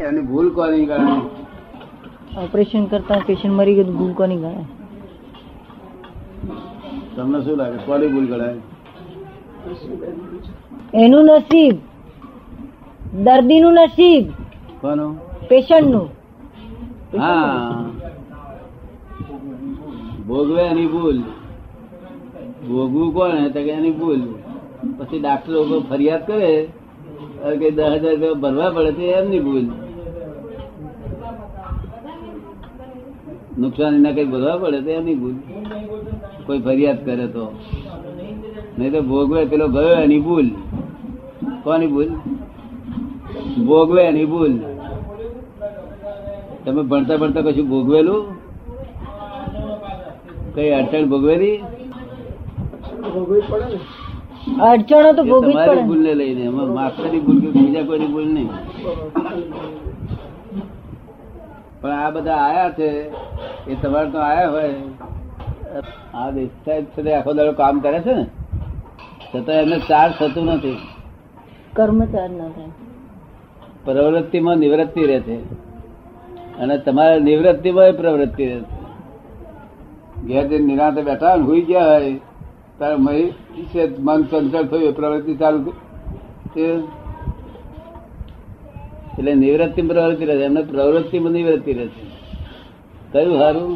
એની ભૂલ કોની ગણાય? ઓપરેશન કરતા પેશન્ટ મરી ગયું ભૂલ કોની ગણાય? તમને શું લાગે? કોની ભૂલ ગણાય? એનું નસીબ દર્દીનું નસીબ કોનું? પેશન્ટનું. હા. ભોગવે એની ભૂલ. ભોગવું કોણ તો કે એની ભૂલ. પછી ડાક્ટર ફરિયાદ કરે કે દસ હજાર રૂપિયા ભરવા પડે તો એમની ભૂલ. નુકસાની એના કઈ ભરવા પડે તો એની ભૂલ. કોઈ ફરિયાદ કરે તો. નહીં તો ભોગવે પેલો ગયો એની ભૂલ. કોની ભૂલ? ભોગવે એની ભૂલ. તમે ભણતા ભણતા કશું ભોગવેલું? કઈ અડચણ ભોગવેલી? અડચણો તો તમારી ભૂલ ને લઈને. માસ્ટરની ભૂલ કે બીજા કોઈની ભૂલ નહીં. પણ આ બધા આયા છે. એ તમારે તો આયા હોય. આ દેસાઈ છે આખો દાડો કામ કરે છે ને. છતાં એમને ચાર્જ થતું નથી. કર્મચાર ના થાય. પ્રવૃત્તિમાં નિવૃત્તિ રહે છે. અને તમારે નિવૃત્તિમાં પ્રવૃત્તિ રહે છે. ઘેર જે નિરાંતે બેઠા હોય ને ગયા હોય તારે મહી છે મન ચંચળ થયું પ્રવૃત્તિ ચાલુ એટલે નિવૃત્તિ પ્રવૃત્તિ રહે છે. એમને પ્રવૃત્તિમાં નિવૃત્તિ રહે છે. કયું સારું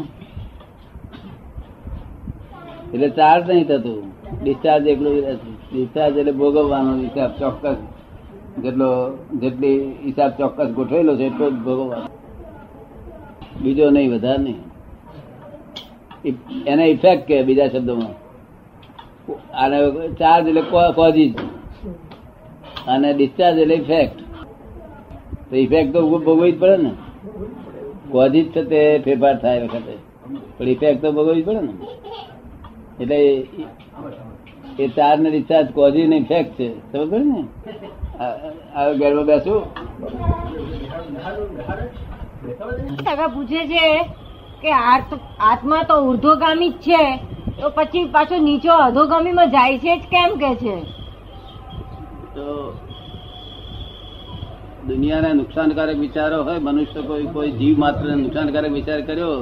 એટલે ચાર્જ નહીં થતું. ડિસ્ચાર્જ એટલું ડિસ્ચાર્જ એટલે ભોગવવાનો હિસાબ ચોક્કસ. જેટલો, જેટલી હિસાબ ચોક્કસ ગોઠવેલો છે એટલો જ ભોગવવાનો. બીજો નહીં, વધારે નહીં. એને ઇફેક્ટ કે બીજા શબ્દોમાં? આને ચાર્જ એટલે કોઝિજ અને ડિસ્ચાર્જ એટલે ઇફેક્ટ તો ઇફેક્ટ તો ભોગવવી જ પડે ને. કોઝિજ છે તે ફેરફાર થાય વખતે. પણ ઇફેક્ટ તો ભોગવવી પડે ને. એટલે એ ચાર્જ ને ડિસ્ચાર્જ કોઝી ને ઇફેક્ટ છે સમજ ને? આ- ઘરમાં બેસું. કાકા પૂછે છે કે આત- આત્મા તો ઉર્ધ્વગામી જ છે. તો પછી પાછો નીચો અધોગામીમાં જાય છે જ કેમ કે છે? તો દુનિયાના નુકસાનકારક વિચારો હોય મનુષ્ય કોઈ કોઈ જીવ માત્ર નુકસાનકારક વિચાર કર્યો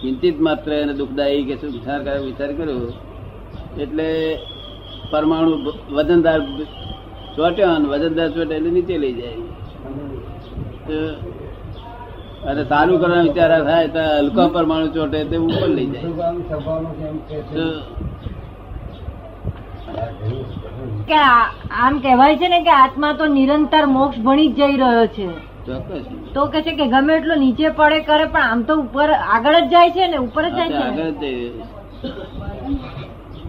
ચિંતિત માત્ર એને દુઃખદાયી કે નુકસાનકારક વિચાર કર્યો એટલે પરમાણુ વજનદાર ચોટ્યો અને વજનદાર ચોટે એટલે નીચે લઈ જાય. અને સારું કરવાનો વિચાર થાય તો હલકા પરમાણુ ચોટે તે ઉપર લઈ જાય. કે આમ કહેવાય છે ને કે આત્મા તો નિરંતર મોક્ષ ભણી જ જઈ રહ્યો છે. તો કે છે કે ગમે એટલો નીચે પડે કરે પણ આમ તો ઉપર આગળ જ જાય છે ને ઉપર જ જાય છે.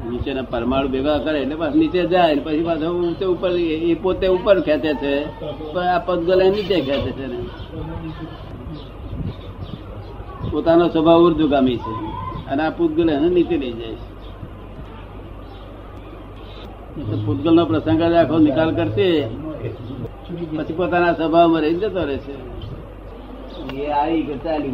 નીચેના પરમાણુ ભેગા કરે એટલે પાછું નીચે જાય પછી પાછો ઊંચે ઉપર એ પોતે ઉપર ખેંચે છે. પણ આ પદગલ નીચે ખેંચે છે ને. પોતાનો સ્વભાવ ઉર્દુગામી છે. અને આ પૂતગલ એને નીચે લઈ જાય છે. પૂતગલ નો પ્રસંગ આખો નિકાલ કરશે. પછી પોતાના સ્વભાવમાં રહી જતો રહે છે એ આવી ચાલી